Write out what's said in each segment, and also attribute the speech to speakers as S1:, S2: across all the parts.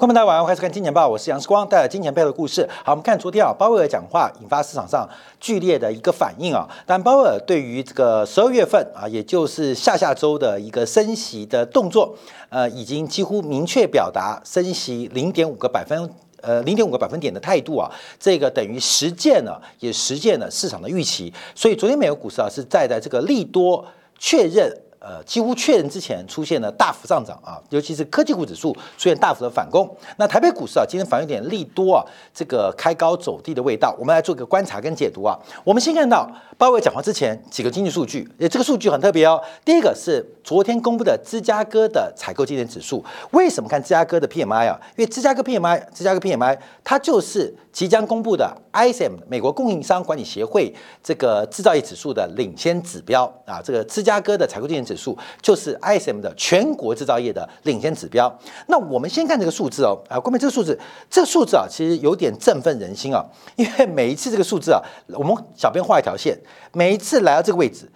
S1: 观众大家晚上好，欢迎收看《金钱报》，我是杨世光，带来金钱背后的故事。好，我们看昨天啊，鲍威尔讲话引发市场上剧烈的一个反应啊。但鲍威尔对于这个十二月份啊，也就是下下周的一个升息的动作，呃，已经几乎明确表达升息零点五个百分呃零点五个百分点的态度啊。这个等于实践了，也实践了市场的预期。所以昨天美国股市啊，是在在这个利多确认。呃，几乎确认之前出现了大幅上涨啊，尤其是科技股指数出现大幅的反攻。那台北股市啊，今天反映点利多啊，这个开高走低的味道。我们来做个观察跟解读啊。我们先看到鲍威讲话之前几个经济数据，呃，这个数据很特别哦。第一个是昨天公布的芝加哥的采购经理指数。为什么看芝加哥的 PMI 啊？因为芝加哥 PMI，芝加哥 PMI 它就是即将公布的 ISM 美国供应商管理协会这个制造业指数的领先指标啊。这个芝加哥的采购经理指数就是 ISM 的全国制造业的领先指标。那我们先看这个数字哦，啊，关键这个数字，这个数字啊，其实有点振奋人心啊，因为每一次这个数字啊，我们小编画一条线，每一次来到这个位置，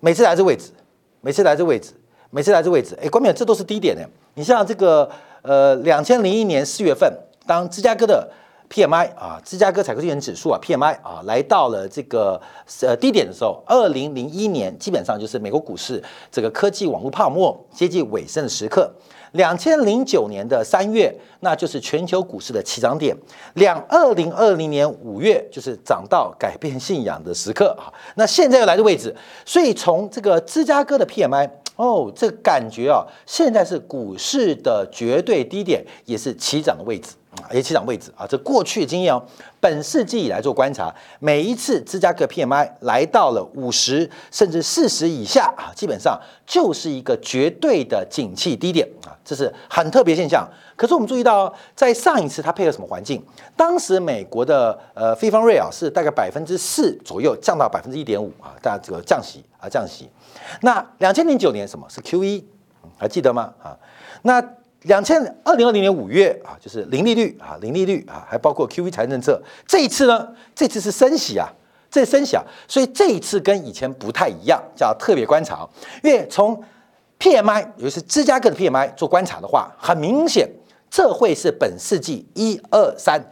S1: 每次来这个位置，每次来这个位置，每次来这个位置，哎，关键这都是低点呢。你像这个呃，两千零一年四月份，当芝加哥的 PMI 啊，芝加哥采购经理指数啊，PMI 啊，来到了这个呃低点的时候，二零零一年基本上就是美国股市这个科技网络泡沫接近尾声的时刻。两千零九年的三月，那就是全球股市的起涨点。两二零二零年五月，就是涨到改变信仰的时刻啊。那现在又来的位置，所以从这个芝加哥的 PMI，哦，这感觉啊，现在是股市的绝对低点，也是起涨的位置。啊，也起涨位置啊，这过去的经验哦，本世纪以来做观察，每一次芝加哥 PMI 来到了五十甚至四十以下啊，基本上就是一个绝对的景气低点啊，这是很特别现象。可是我们注意到，在上一次它配合什么环境？当时美国的呃非方瑞啊是大概百分之四左右降到百分之一点五啊，大家这个降息啊降息。那两千零九年什么是 QE？还记得吗？啊，那。两千二零二零年五月啊，就是零利率啊，零利率啊，还包括 QV 财政政策。这一次呢，这次是升息啊，这升息啊，所以这一次跟以前不太一样，叫特别观察。因为从 PMI，也就是芝加哥的 PMI 做观察的话，很明显，这会是本世纪一二三。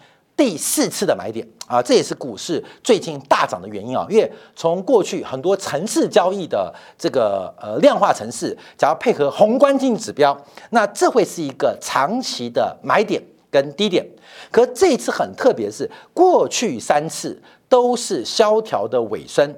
S1: 第四次的买点啊，这也是股市最近大涨的原因啊。因为从过去很多城市交易的这个呃量化城市，只要配合宏观经济指标，那这会是一个长期的买点跟低点。可这一次很特别，是过去三次都是萧条的尾声，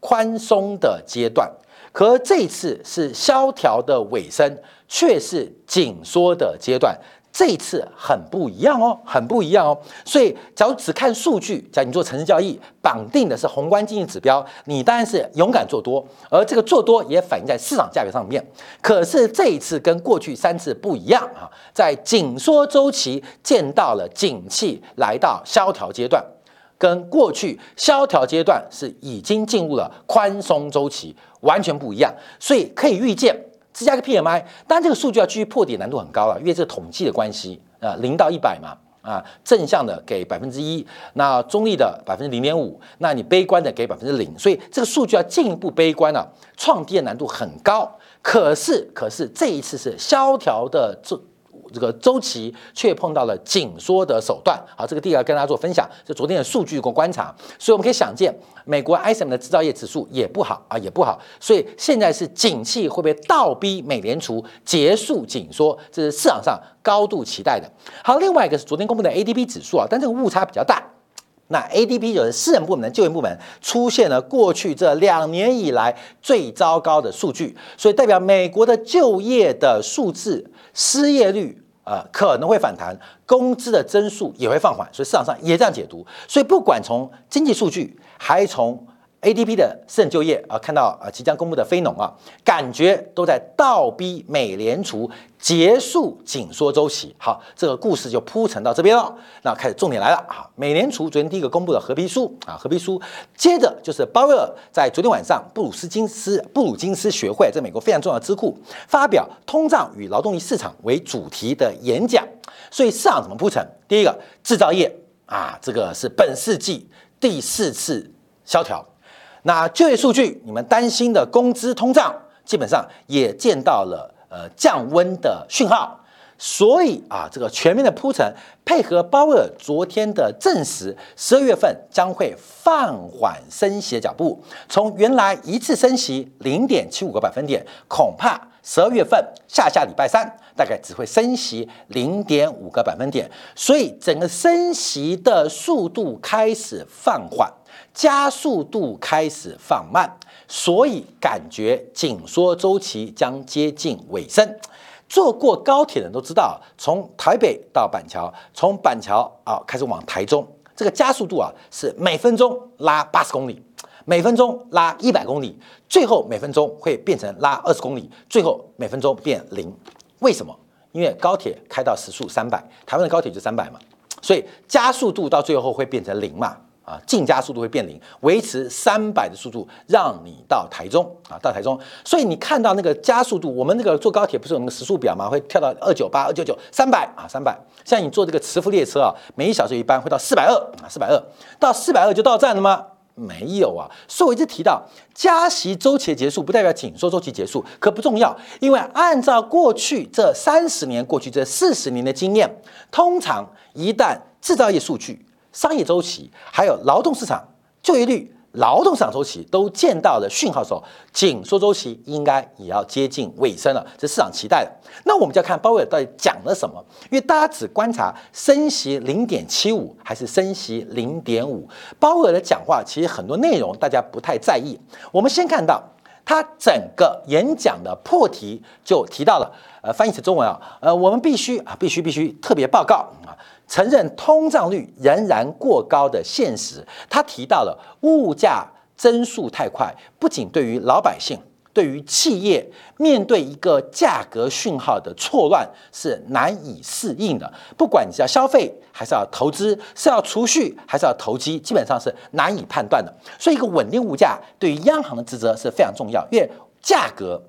S1: 宽松的阶段，可这次是萧条的尾声，却是紧缩的阶段。这一次很不一样哦，很不一样哦。所以，假如只看数据，假如你做城市交易，绑定的是宏观经济指标，你当然是勇敢做多，而这个做多也反映在市场价格上面。可是这一次跟过去三次不一样啊，在紧缩周期见到了景气来到萧条阶段，跟过去萧条阶段是已经进入了宽松周期，完全不一样。所以可以预见。芝加哥 PMI，当然这个数据要继续破底难度很高了，因为这个统计的关系啊，零到一百嘛，啊正向的给百分之一，那中立的百分之零点五，那你悲观的给百分之零，所以这个数据要进一步悲观了，创低的难度很高。可是，可是这一次是萧条的这。这个周期却碰到了紧缩的手段，好，这个第二跟大家做分享，就昨天的数据跟观察，所以我们可以想见，美国 ISM 的制造业指数也不好啊，也不好，所以现在是景气会不会倒逼美联储结束紧缩，这是市场上高度期待的。好，另外一个是昨天公布的 ADP 指数啊，但这个误差比较大，那 ADP 就是私人部门的就业部门出现了过去这两年以来最糟糕的数据，所以代表美国的就业的数字。失业率啊可能会反弹，工资的增速也会放缓，所以市场上也这样解读。所以不管从经济数据，还从 ADP 的私人就业啊，看到啊即将公布的非农啊，感觉都在倒逼美联储结束紧缩周期。好，这个故事就铺陈到这边了。那开始重点来了啊！美联储昨天第一个公布的合批书啊，合批书，接着就是鲍威尔在昨天晚上布鲁斯金斯布鲁金斯学会，在美国非常重要的智库发表通胀与劳动力市场为主题的演讲。所以市场怎么铺陈？第一个制造业啊，这个是本世纪第四次萧条。那就业数据，你们担心的工资通胀，基本上也见到了呃降温的讯号。所以啊，这个全面的铺陈，配合鲍威尔昨天的证实，十二月份将会放缓升息的脚步，从原来一次升息零点七五个百分点，恐怕十二月份下下礼拜三大概只会升息零点五个百分点，所以整个升息的速度开始放缓，加速度开始放慢，所以感觉紧缩周期将接近尾声。坐过高铁的人都知道，从台北到板桥，从板桥啊开始往台中，这个加速度啊是每分钟拉八十公里，每分钟拉一百公里，最后每分钟会变成拉二十公里，最后每分钟变零。为什么？因为高铁开到时速三百，台湾的高铁就三百嘛，所以加速度到最后会变成零嘛。啊，进加速度会变零，维持三百的速度，让你到台中啊，到台中。所以你看到那个加速度，我们那个坐高铁不是有那个时速表吗？会跳到二九八、二九九、三百啊，三百。像你坐这个磁浮列车啊，每一小时一班会到四百二啊，四百二到四百二就到站了吗？没有啊。所以我一直提到，加息周期结束不代表紧缩周期结束，可不重要，因为按照过去这三十年、过去这四十年的经验，通常一旦制造业数据。商业周期，还有劳动市场就业率、劳动市场周期都见到了讯号的时候，紧缩周期应该也要接近尾声了，这市场期待的。那我们就要看鲍威尔到底讲了什么，因为大家只观察升息零点七五还是升息零点五，鲍威尔的讲话其实很多内容大家不太在意。我们先看到他整个演讲的破题就提到了，呃，翻译成中文啊，呃，我们必须啊，必须必须特别报告啊。承认通胀率仍然过高的现实，他提到了物价增速太快，不仅对于老百姓，对于企业，面对一个价格讯号的错乱是难以适应的。不管你是要消费还是要投资，是要储蓄还是要投机，基本上是难以判断的。所以，一个稳定物价对于央行的职责是非常重要，因为价格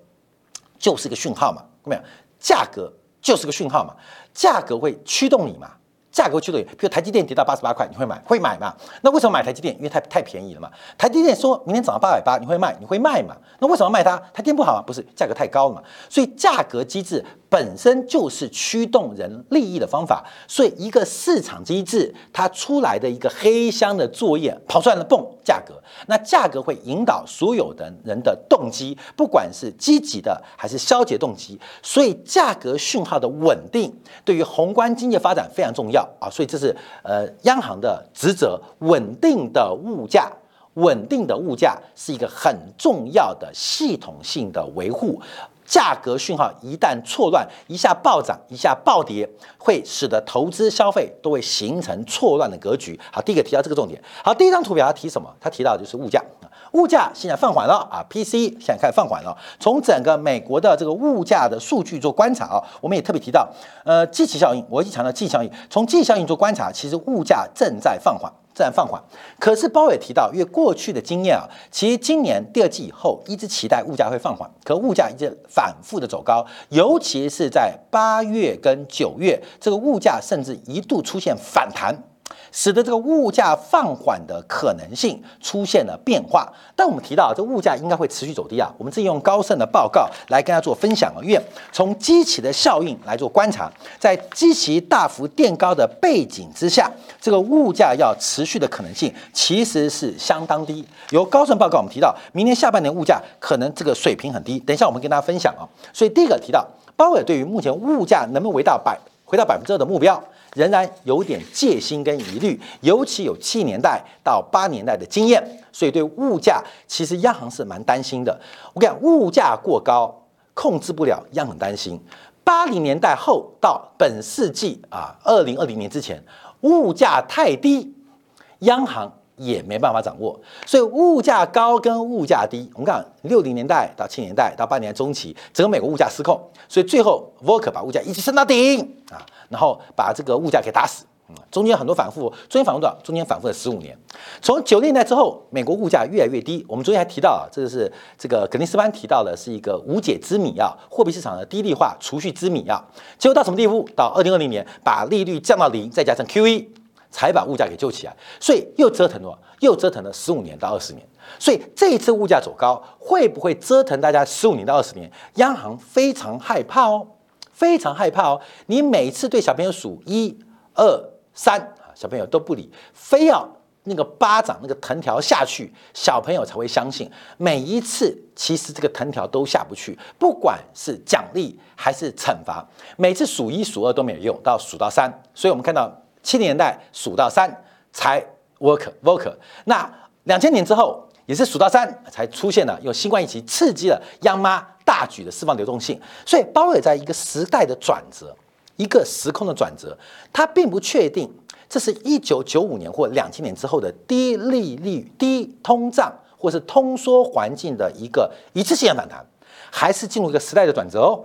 S1: 就是个讯号嘛，有没有？价格就是个讯号嘛，价格会驱动你嘛。价格驱动，比如台积电跌到八十八块，你会买？会买嘛？那为什么买台积电？因为太太便宜了嘛。台积电说明天涨到八百八，你会卖？你会卖嘛？那为什么卖它？台电不好啊？不是，价格太高了嘛。所以价格机制本身就是驱动人利益的方法。所以一个市场机制，它出来的一个黑箱的作业跑出来了，蹦价格。那价格会引导所有的人的动机，不管是积极的还是消极动机。所以价格讯号的稳定，对于宏观经济发展非常重要。啊，所以这是呃央行的职责，稳定的物价，稳定的物价是一个很重要的系统性的维护。价格讯号一旦错乱，一下暴涨，一下暴跌，会使得投资消费都会形成错乱的格局。好，第一个提到这个重点。好，第一张图表它提什么？他提到就是物价。物价现在放缓了啊，PC 现在开始放缓了。从整个美国的这个物价的数据做观察啊，我们也特别提到，呃，季期效应，我一直强调季效应。从季效应做观察，其实物价正在放缓，自然放缓。可是包也提到，因为过去的经验啊，其实今年第二季以后一直期待物价会放缓，可物价一直反复的走高，尤其是在八月跟九月，这个物价甚至一度出现反弹。使得这个物价放缓的可能性出现了变化，但我们提到这物价应该会持续走低啊。我们自己用高盛的报告来跟大家做分享啊，因为从基期的效应来做观察，在基期大幅垫高的背景之下，这个物价要持续的可能性其实是相当低。由高盛报告我们提到，明年下半年物价可能这个水平很低。等一下我们跟大家分享啊。所以第一个提到，鲍威尔对于目前物价能不能回到百回到百分之二的目标。仍然有点戒心跟疑虑，尤其有七年代到八年代的经验，所以对物价其实央行是蛮担心的。我跟你讲，物价过高控制不了，央行担心。八零年代后到本世纪啊，二零二零年之前，物价太低，央行也没办法掌握。所以物价高跟物价低，我们看六零年代到七年代到八年中期，整个美国物价失控，所以最后 Volcker 把物价一直升到顶啊。然后把这个物价给打死，嗯，中间很多反复，中间反复多少？中间反复了十五年。从九零年代之后，美国物价越来越低。我们昨天还提到啊，这个是这个格林斯潘提到的是一个无解之谜啊，货币市场的低利化储蓄之谜啊。结果到什么地步？到二零二零年，把利率降到零，再加上 QE，才把物价给救起来。所以又折腾了，又折腾了十五年到二十年。所以这一次物价走高，会不会折腾大家十五年到二十年？央行非常害怕哦。非常害怕哦。你每次对小朋友数一二三啊，小朋友都不理，非要那个巴掌那个藤条下去，小朋友才会相信。每一次其实这个藤条都下不去，不管是奖励还是惩罚，每次数一数二都没有用，到数到三。所以我们看到七零年代数到三才 work work，那两千年之后。也是数到三才出现了，用新冠疫情刺激了央妈大举的释放流动性，所以鲍威尔在一个时代的转折，一个时空的转折，他并不确定这是一九九五年或两千年之后的低利率、低通胀或是通缩环境的一个一次性反弹，还是进入一个时代的转折哦。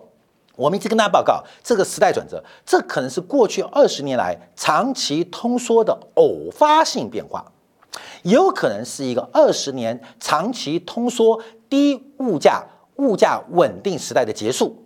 S1: 我们一直跟大家报告，这个时代转折，这可能是过去二十年来长期通缩的偶发性变化。也有可能是一个二十年长期通缩、低物价、物价稳定时代的结束，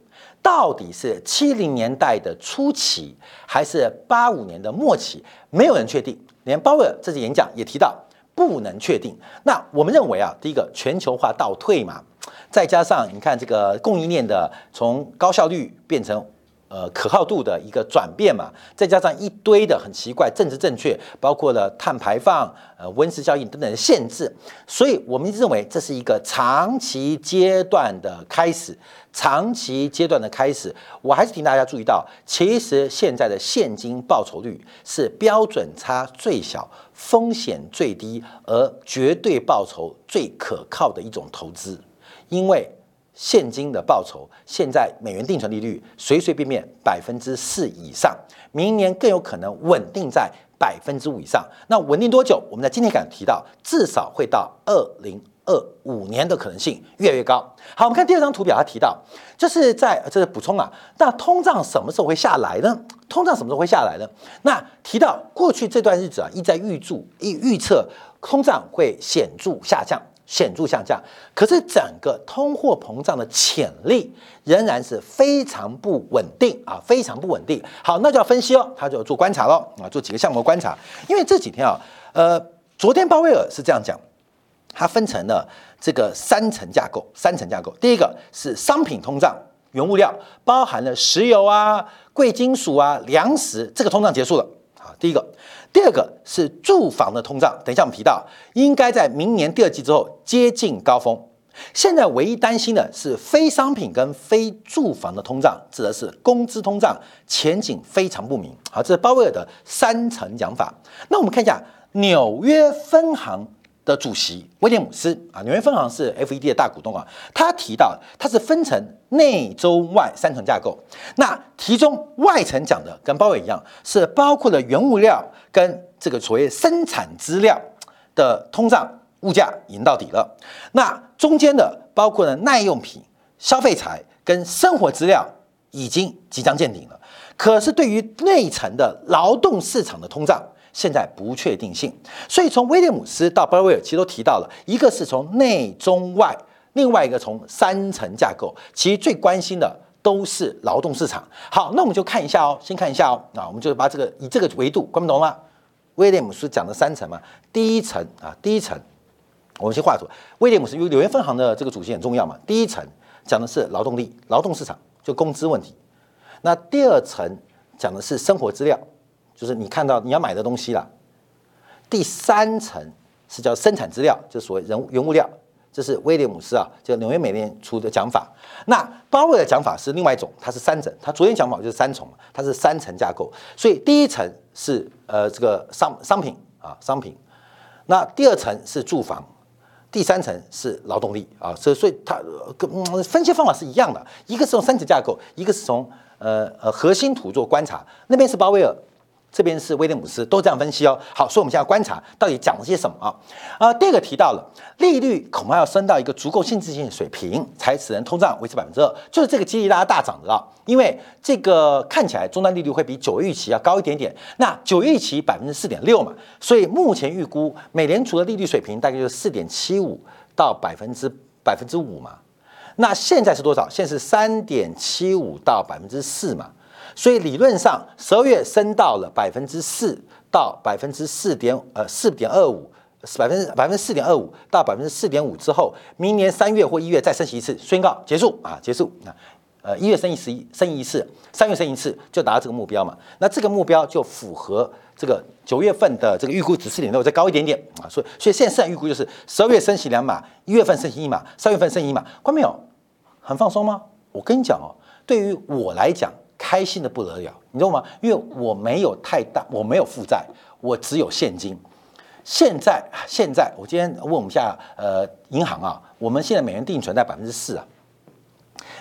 S1: 到底是七零年代的初期，还是八五年的末期？没有人确定。连鲍威尔这次演讲也提到，不能确定。那我们认为啊，第一个全球化倒退嘛，再加上你看这个供应链的从高效率变成。呃，可靠度的一个转变嘛，再加上一堆的很奇怪政治正确，包括了碳排放、呃温室效应等等的限制，所以我们认为这是一个长期阶段的开始，长期阶段的开始。我还是请大家注意到，其实现在的现金报酬率是标准差最小、风险最低，而绝对报酬最可靠的一种投资，因为。现金的报酬，现在美元定存利率随随便便百分之四以上，明年更有可能稳定在百分之五以上。那稳定多久？我们在今天敢提到，至少会到二零二五年的可能性越来越高。好，我们看第二张图表，它提到就是在这是补充啊。那通胀什么时候会下来呢？通胀什么时候会下来呢？那提到过去这段日子啊，一在预祝预预测通胀会显著下降。显著下降，可是整个通货膨胀的潜力仍然是非常不稳定啊，非常不稳定。好，那就要分析哦，他就要做观察喽啊，做几个项目观察。因为这几天啊，呃，昨天鲍威尔是这样讲，它分成了这个三层架构，三层架构。第一个是商品通胀，原物料包含了石油啊、贵金属啊、粮食，这个通胀结束了啊。第一个。第二个是住房的通胀，等一下我们提到，应该在明年第二季之后接近高峰。现在唯一担心的是非商品跟非住房的通胀，指的是工资通胀，前景非常不明。好，这是鲍威尔的三层讲法。那我们看一下纽约分行。的主席威廉姆斯啊，纽约分行是 FED 的大股东啊。他提到，它是分成内中外三层架构。那其中外层讲的跟鲍威一样，是包括了原物料跟这个所谓生产资料的通胀物价已经到底了。那中间的包括了耐用品、消费财跟生活资料已经即将见顶了。可是对于内层的劳动市场的通胀，现在不确定性，所以从威廉姆斯到鲍威尔其实都提到了，一个是从内中外，另外一个从三层架构，其实最关心的都是劳动市场。好，那我们就看一下哦，先看一下哦，啊，我们就把这个以这个维度，观不懂吗？威廉姆斯讲的三层嘛，第一层啊，第一层，我们先画图。威廉姆斯因为纽约分行的这个主席很重要嘛，第一层讲的是劳动力、劳动市场，就工资问题。那第二层讲的是生活资料。就是你看到你要买的东西了。第三层是叫生产资料，就所谓人原物料，这是威廉姆斯啊，就纽约美联出的讲法。那鲍威尔的讲法是另外一种，它是三层。他昨天讲法就是三重，它是三层架构。所以第一层是呃这个商商品啊商品，那第二层是住房，第三层是劳动力啊。所以所以它跟分析方法是一样的，一个是从三层架构，一个是从呃呃核心图做观察。那边是鲍威尔。这边是威廉姆斯，都这样分析哦。好，所以我们现在观察到底讲了些什么啊？啊，第二个提到了利率恐怕要升到一个足够限制性的水平，才使人通胀维持百分之二，就是这个激励大家大涨的啊。因为这个看起来终端利率会比九月预期要高一点点，那九月预期百分之四点六嘛，所以目前预估美联储的利率水平大概就是四点七五到百分之百分之五嘛。那现在是多少？现在是三点七五到百分之四嘛。所以理论上，十二月升到了百分之四到百分之四点呃四点二五，百分之百分之四点二五到百分之四点五之后，明年三月或一月再升息一次，宣告结束啊，结束啊，呃一月升一十一升一次，三月升一次，就达到这个目标嘛。那这个目标就符合这个九月份的这个预估值四点六，再高一点点啊。所以所以现在市场预估就是十二月升息两码，一月份升息一码，三月份升一码。关没有？很放松吗？我跟你讲哦，对于我来讲，开心的不得了，你知道吗？因为我没有太大，我没有负债，我只有现金。现在现在，我今天问我们下，呃，银行啊，我们现在美元定存在百分之四啊，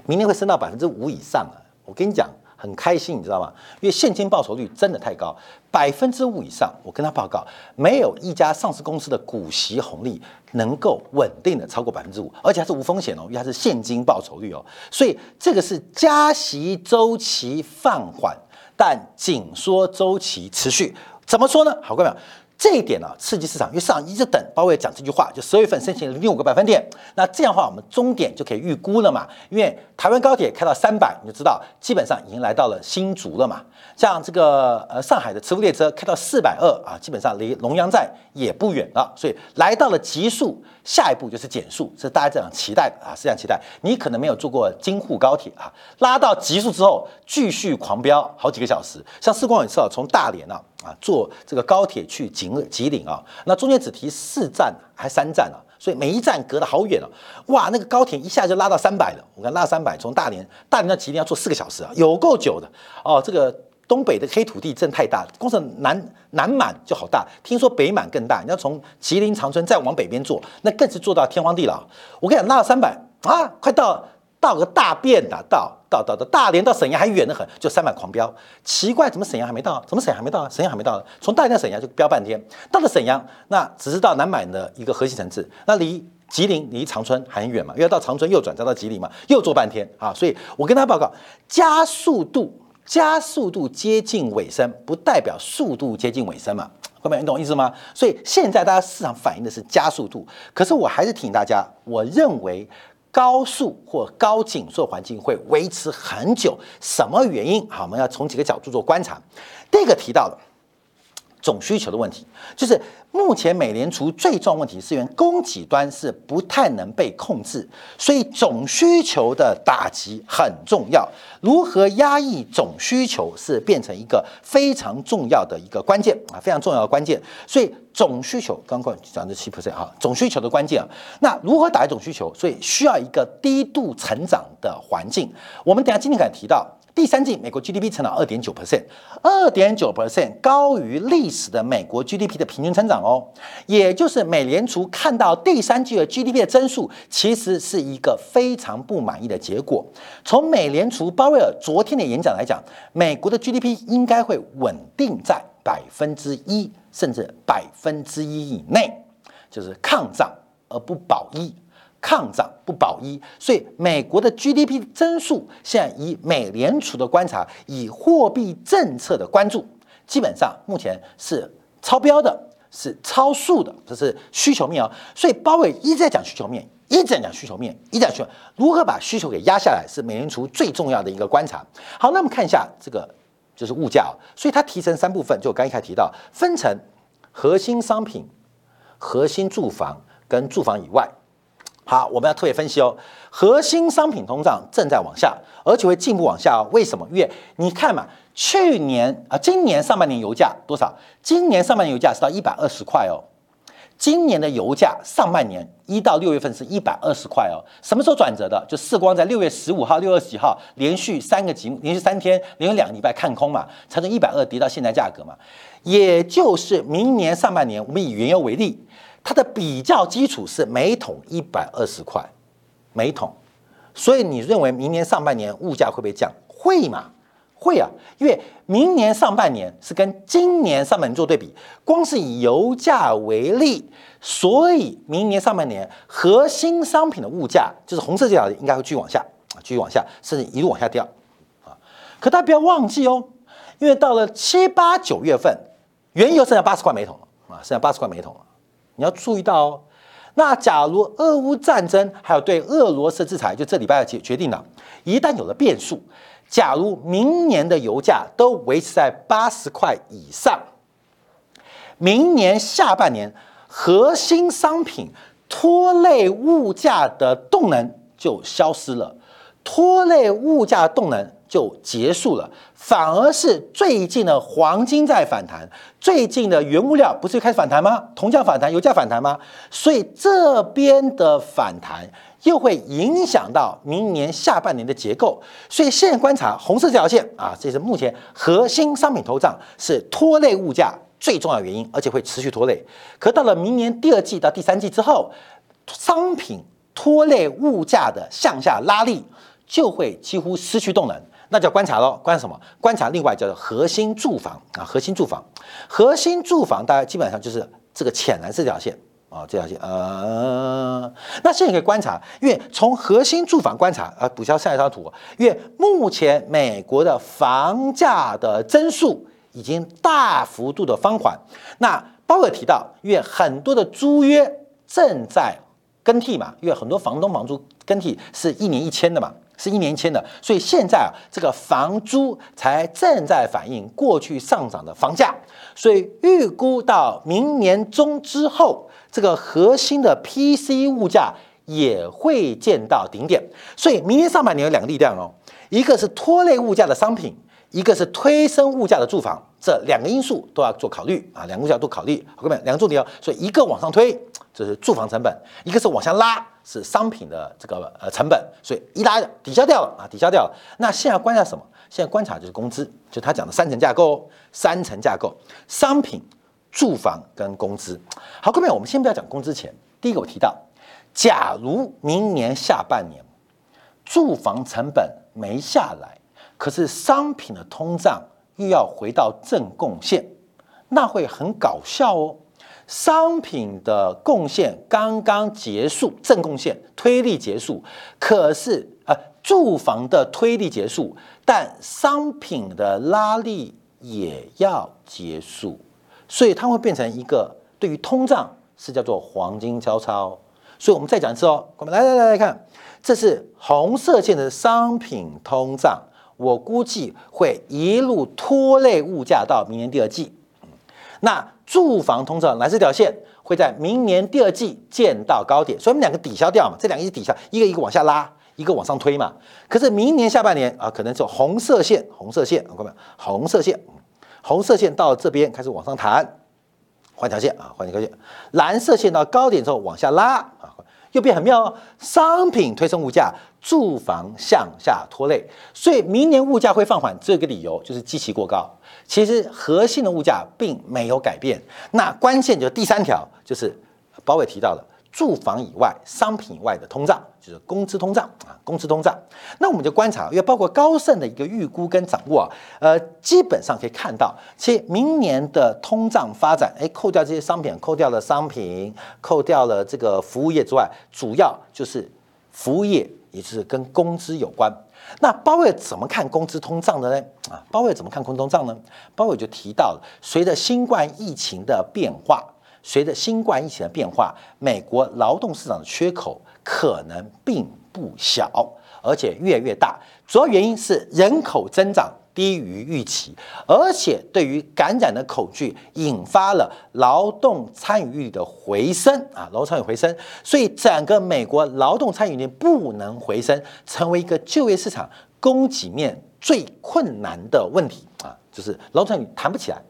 S1: 明天会升到百分之五以上啊。我跟你讲，很开心，你知道吗？因为现金报酬率真的太高，百分之五以上。我跟他报告，没有一家上市公司的股息红利能够稳定的超过百分之五，而且还是无风险哦，因为它是现金报酬率哦。所以这个是加息周期放缓，但紧缩周期持续。怎么说呢？好，各位。这一点呢，刺激市场，因为市场一直等鲍威尔讲这句话，就十月份申请零点五个百分点。那这样的话，我们终点就可以预估了嘛？因为台湾高铁开到三百，你就知道基本上已经来到了新竹了嘛。像这个呃上海的磁浮列车开到四百二啊，基本上离龙阳站也不远了。所以来到了极速，下一步就是减速，是大家这样期待的啊，是这样期待。你可能没有坐过京沪高铁啊，拉到极速之后继续狂飙好几个小时。像四光也是啊，从大连啊。啊，坐这个高铁去吉吉林啊，那中间只提四站还三站啊，所以每一站隔得好远哦。哇，那个高铁一下就拉到三百了。我看拉三百，从大连大连到吉林要坐四个小时啊，有够久的哦。这个东北的黑土地真太大，光是南南满就好大，听说北满更大。你要从吉林长春再往北边坐，那更是坐到天荒地老。我跟你讲，拉到三百啊，快到。到个大便的，到到到到大连到沈阳还远得很，就三百狂飙，奇怪，怎么沈阳还没到？怎么沈阳还没到？沈阳还没到？从大连到沈阳就飙半天，到了沈阳，那只是到南满的一个核心城市，那离吉林离长春还很远嘛，因为到长春右转再到吉林嘛，又坐半天啊，所以我跟他报告，加速度加速度接近尾声，不代表速度接近尾声嘛，各位你懂意思吗？所以现在大家市场反映的是加速度，可是我还是提醒大家，我认为。高速或高紧缩环境会维持很久，什么原因？好，我们要从几个角度做观察。第一个提到的。总需求的问题，就是目前美联储最重要问题是因为供给端是不太能被控制，所以总需求的打击很重要。如何压抑总需求是变成一个非常重要的一个关键啊，非常重要的关键。所以总需求刚刚讲的七 percent 哈，总需求的关键啊，那如何打击总需求？所以需要一个低度成长的环境。我们等下今天可能提到。第三季美国 GDP 成长二点九 percent，二点九 percent 高于历史的美国 GDP 的平均增长哦，也就是美联储看到第三季的 GDP 的增速，其实是一个非常不满意的结果。从美联储鲍威尔昨天的演讲来讲，美国的 GDP 应该会稳定在百分之一甚至百分之一以内，就是抗涨而不保一。抗涨不保一，所以美国的 GDP 增速现在以美联储的观察，以货币政策的关注，基本上目前是超标的，是超速的，这是需求面啊。所以鲍威尔一直在讲需求面，一直在讲需求面，一直在说如何把需求给压下来，是美联储最重要的一个观察。好，那我们看一下这个就是物价，所以它提成三部分，就我刚一开始提到，分成核心商品、核心住房跟住房以外。好，我们要特别分析哦，核心商品通胀正在往下，而且会进一步往下哦。为什么？因为你看嘛，去年啊，今年上半年油价多少？今年上半年油价是到一百二十块哦。今年的油价上半年一到六月份是一百二十块哦。什么时候转折的？就世光在六月十五号、六月十几号连续三个节目，连续三天，连续两个礼拜看空嘛，才从一百二跌到现在价格嘛。也就是明年上半年，我们以原油为例。它的比较基础是每桶一百二十块，每桶，所以你认为明年上半年物价会不会降？会吗？会啊，因为明年上半年是跟今年上半年做对比，光是以油价为例，所以明年上半年核心商品的物价就是红色这条应该会继续往下啊，继续往下，甚至一路往下掉啊。可大家不要忘记哦，因为到了七八九月份，原油剩下八十块每桶了啊，剩下八十块每桶了。你要注意到哦，那假如俄乌战争还有对俄罗斯制裁，就这礼拜要决决定了，一旦有了变数，假如明年的油价都维持在八十块以上，明年下半年核心商品拖累物价的动能就消失了，拖累物价动能就结束了，反而是最近的黄金在反弹，最近的原物料不是又开始反弹吗？铜价反弹，油价反弹吗？所以这边的反弹又会影响到明年下半年的结构。所以现在观察红色这条线啊，这是目前核心商品通胀是拖累物价最重要原因，而且会持续拖累。可到了明年第二季到第三季之后，商品拖累物价的向下拉力就会几乎失去动能，那叫观察喽。观察什么？观察另外叫做核心住房啊，核心住房，核心住房大概基本上就是这个浅蓝色这条线啊，这条线呃，那现在可以观察，因为从核心住房观察啊，补交下一张图，因为目前美国的房价的增速已经大幅度的放缓。那包括提到，因为很多的租约正在更替嘛，因为很多房东房租更替是一年一签的嘛，是一年一签的，所以现在啊，这个房租才正在反映过去上涨的房价，所以预估到明年中之后，这个核心的 PC 物价也会见到顶点，所以明年上半年有两个力量哦，一个是拖累物价的商品，一个是推升物价的住房，这两个因素都要做考虑啊，两个角度考虑，好，各位，两个重点哦，所以一个往上推。这是住房成本，一个是往下拉，是商品的这个呃成本，所以一拉抵消掉了啊，抵消掉了。那现在观察什么？现在观察就是工资，就他讲的三层架构，三层架构，商品、住房跟工资。好，各位，我们先不要讲工资钱，第一个我提到，假如明年下半年住房成本没下来，可是商品的通胀又要回到正贡献，那会很搞笑哦。商品的贡献刚刚结束，正贡献推力结束，可是呃，住房的推力结束，但商品的拉力也要结束，所以它会变成一个对于通胀是叫做黄金交叉。所以我们再讲一次哦，我们来来来来看，这是红色线的商品通胀，我估计会一路拖累物价到明年第二季。那住房通胀蓝色条线会在明年第二季见到高点，所以我们两个抵消掉嘛，这两个一抵消，一个一个往下拉，一个往上推嘛。可是明年下半年啊，可能是红色线，红色线，看到没？红色线，红色线到这边开始往上弹，换条线啊，换条线，蓝色线到高点之后往下拉。又变很妙哦，商品推升物价，住房向下拖累，所以明年物价会放缓，这个理由就是基期过高。其实核心的物价并没有改变，那关键就第三条，就是包伟提到了。住房以外、商品以外的通胀，就是工资通胀啊，工资通胀。那我们就观察，因为包括高盛的一个预估跟掌握啊，呃，基本上可以看到，其实明年的通胀发展，哎，扣掉这些商品，扣掉了商品，扣掉了这个服务业之外，主要就是服务业，也就是跟工资有关。那鲍威尔怎么看工资通胀的呢？啊，鲍威尔怎么看工资通胀呢？鲍威尔就提到了，随着新冠疫情的变化。随着新冠疫情的变化，美国劳动市场的缺口可能并不小，而且越来越大。主要原因是人口增长低于预期，而且对于感染的恐惧引发了劳动参与率的回升啊，劳动参与回升，所以整个美国劳动参与率不能回升，成为一个就业市场供给面最困难的问题啊，就是劳动参与谈不起来，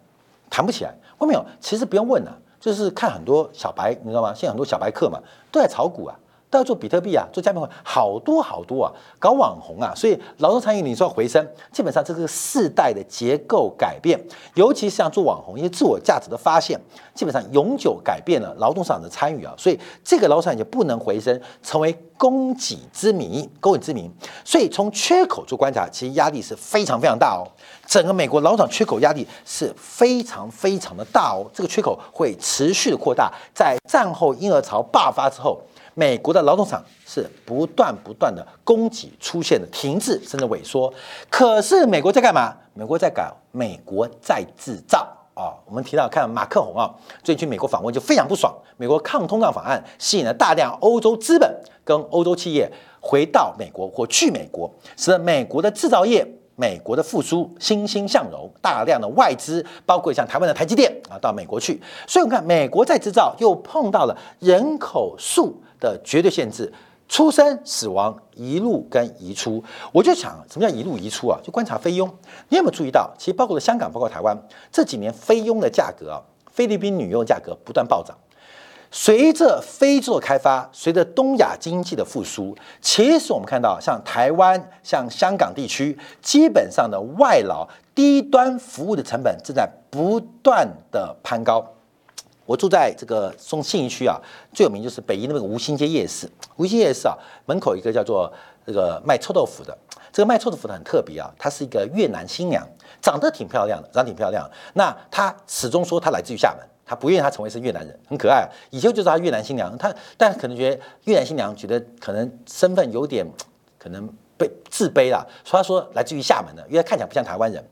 S1: 谈不起来。后面有，其实不用问了。就是看很多小白，你知道吗？现在很多小白客嘛，都在炒股啊，要做比特币啊，做加密货币，好多好多啊，搞网红啊，所以劳动参与你说回升，基本上这个世代的结构改变，尤其是像做网红，因为自我价值的发现，基本上永久改变了劳动市场的参与啊，所以这个劳动市场就不能回升，成为供给之谜，供给之谜。所以从缺口做观察，其实压力是非常非常大哦。整个美国劳动场缺口压力是非常非常的大哦，这个缺口会持续的扩大。在战后婴儿潮爆发之后，美国的劳动场是不断不断的供给出现的停滞甚至萎缩。可是美国在干嘛？美国在搞美国在制造啊！我们提到看马克宏啊，最近美国访问就非常不爽。美国抗通胀法案吸引了大量欧洲资本跟欧洲企业回到美国或去美国，使得美国的制造业。美国的复苏欣欣向荣，大量的外资，包括像台湾的台积电啊，到美国去。所以我们看，美国在制造又碰到了人口数的绝对限制，出生、死亡、移入跟移出，我就想，什么叫移入移出啊？就观察菲佣。你有没有注意到，其实包括了香港，包括台湾，这几年菲佣的价格，菲律宾女佣价格不断暴涨。随着非洲的开发，随着东亚经济的复苏，其实我们看到，像台湾、像香港地区，基本上的外劳低端服务的成本正在不断的攀高。我住在这个中信义区啊，最有名就是北一那个吴兴街夜市。吴兴夜市啊，门口一个叫做这个卖臭豆腐的，这个卖臭豆腐的很特别啊，她是一个越南新娘，长得挺漂亮的，长得挺漂亮。那她始终说她来自于厦门，她不愿意她成为是越南人，很可爱。以前就叫她越南新娘，她但可能觉得越南新娘觉得可能身份有点可能被自卑了，所以她说来自于厦门的，因为看起来不像台湾人。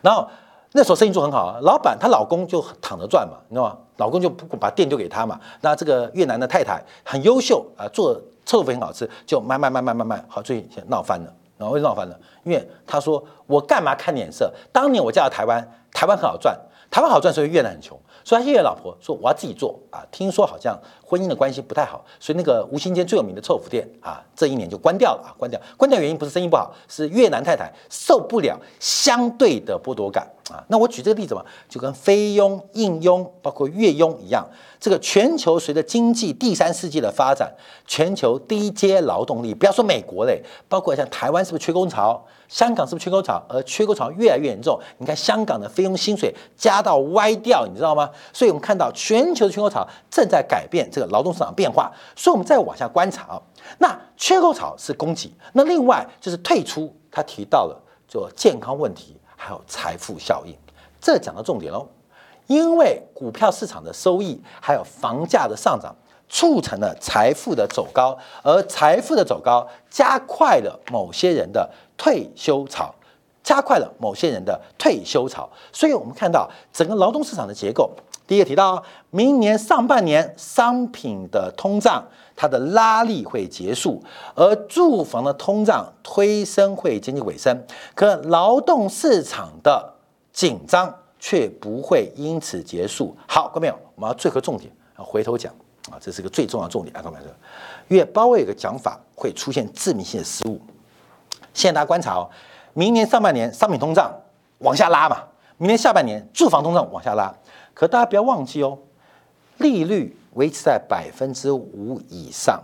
S1: 然后。那时候生意做很好，老板她老公就躺着赚嘛，你知道吗？老公就不把店丢给他嘛。那这个越南的太太很优秀啊，做臭豆腐很好吃，就卖卖卖卖卖卖，好，最近闹翻了。然后为什么闹翻了？因为他说我干嘛看脸色？当年我嫁到台湾，台湾很好赚，台湾好赚，所以越南很穷。所以他越南老婆说我要自己做啊，听说好像婚姻的关系不太好，所以那个吴兴街最有名的臭腐店啊，这一年就关掉了啊，关掉。关掉原因不是生意不好，是越南太太受不了相对的剥夺感。啊，那我举这个例子嘛，就跟菲佣、印佣，包括越佣一样，这个全球随着经济第三世纪的发展，全球低阶劳动力，不要说美国嘞，包括像台湾是不是缺工潮？香港是不是缺工潮？而缺工潮越来越严重，你看香港的菲佣薪水加到歪掉，你知道吗？所以我们看到全球的缺工潮正在改变这劳动市场变化。所以我们再往下观察啊，那缺口潮是供给，那另外就是退出，他提到了做健康问题。还有财富效应，这讲到重点喽。因为股票市场的收益，还有房价的上涨，促成了财富的走高，而财富的走高，加快了某些人的退休潮，加快了某些人的退休潮。所以，我们看到整个劳动市场的结构，第一个提到，明年上半年商品的通胀。它的拉力会结束，而住房的通胀推升会经济尾声，可劳动市场的紧张却不会因此结束。好，各位朋友，我们要最后重点要回头讲啊，这是个最重要重点啊，各位朋友，因为包括有个讲法会出现致命性的失误。现在大家观察哦，明年上半年商品通胀往下拉嘛，明年下半年住房通胀往下拉，可大家不要忘记哦，利率。维持在百分之五以上，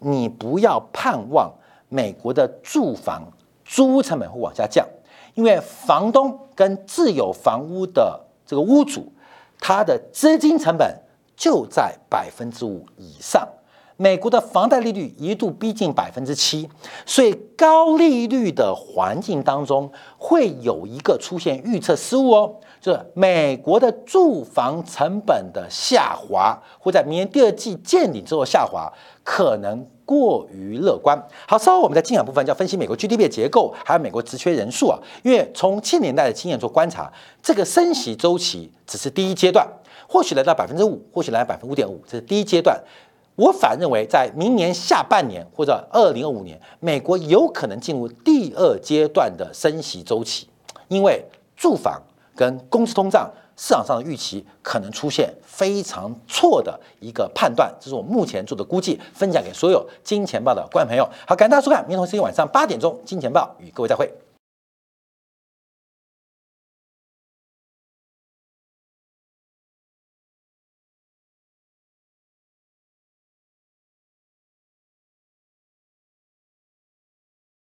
S1: 你不要盼望美国的住房租屋成本会往下降，因为房东跟自有房屋的这个屋主，他的资金成本就在百分之五以上。美国的房贷利率一度逼近百分之七，所以高利率的环境当中会有一个出现预测失误哦。就是美国的住房成本的下滑，会在明年第二季见顶之后下滑，可能过于乐观。好，稍后我们在精讲部分就要分析美国 GDP 的结构，还有美国职缺人数啊。因为从七年代的经验做观察，这个升息周期只是第一阶段，或许来到百分之五，或许来到百分之五点五，这是第一阶段。我反认为，在明年下半年或者二零二五年，美国有可能进入第二阶段的升息周期，因为住房。跟工资通胀市场上的预期可能出现非常错的一个判断，这是我目前做的估计，分享给所有金钱豹的观众朋友。好，感谢大家收看，明天同时间晚上八点钟，金钱豹与各位再会。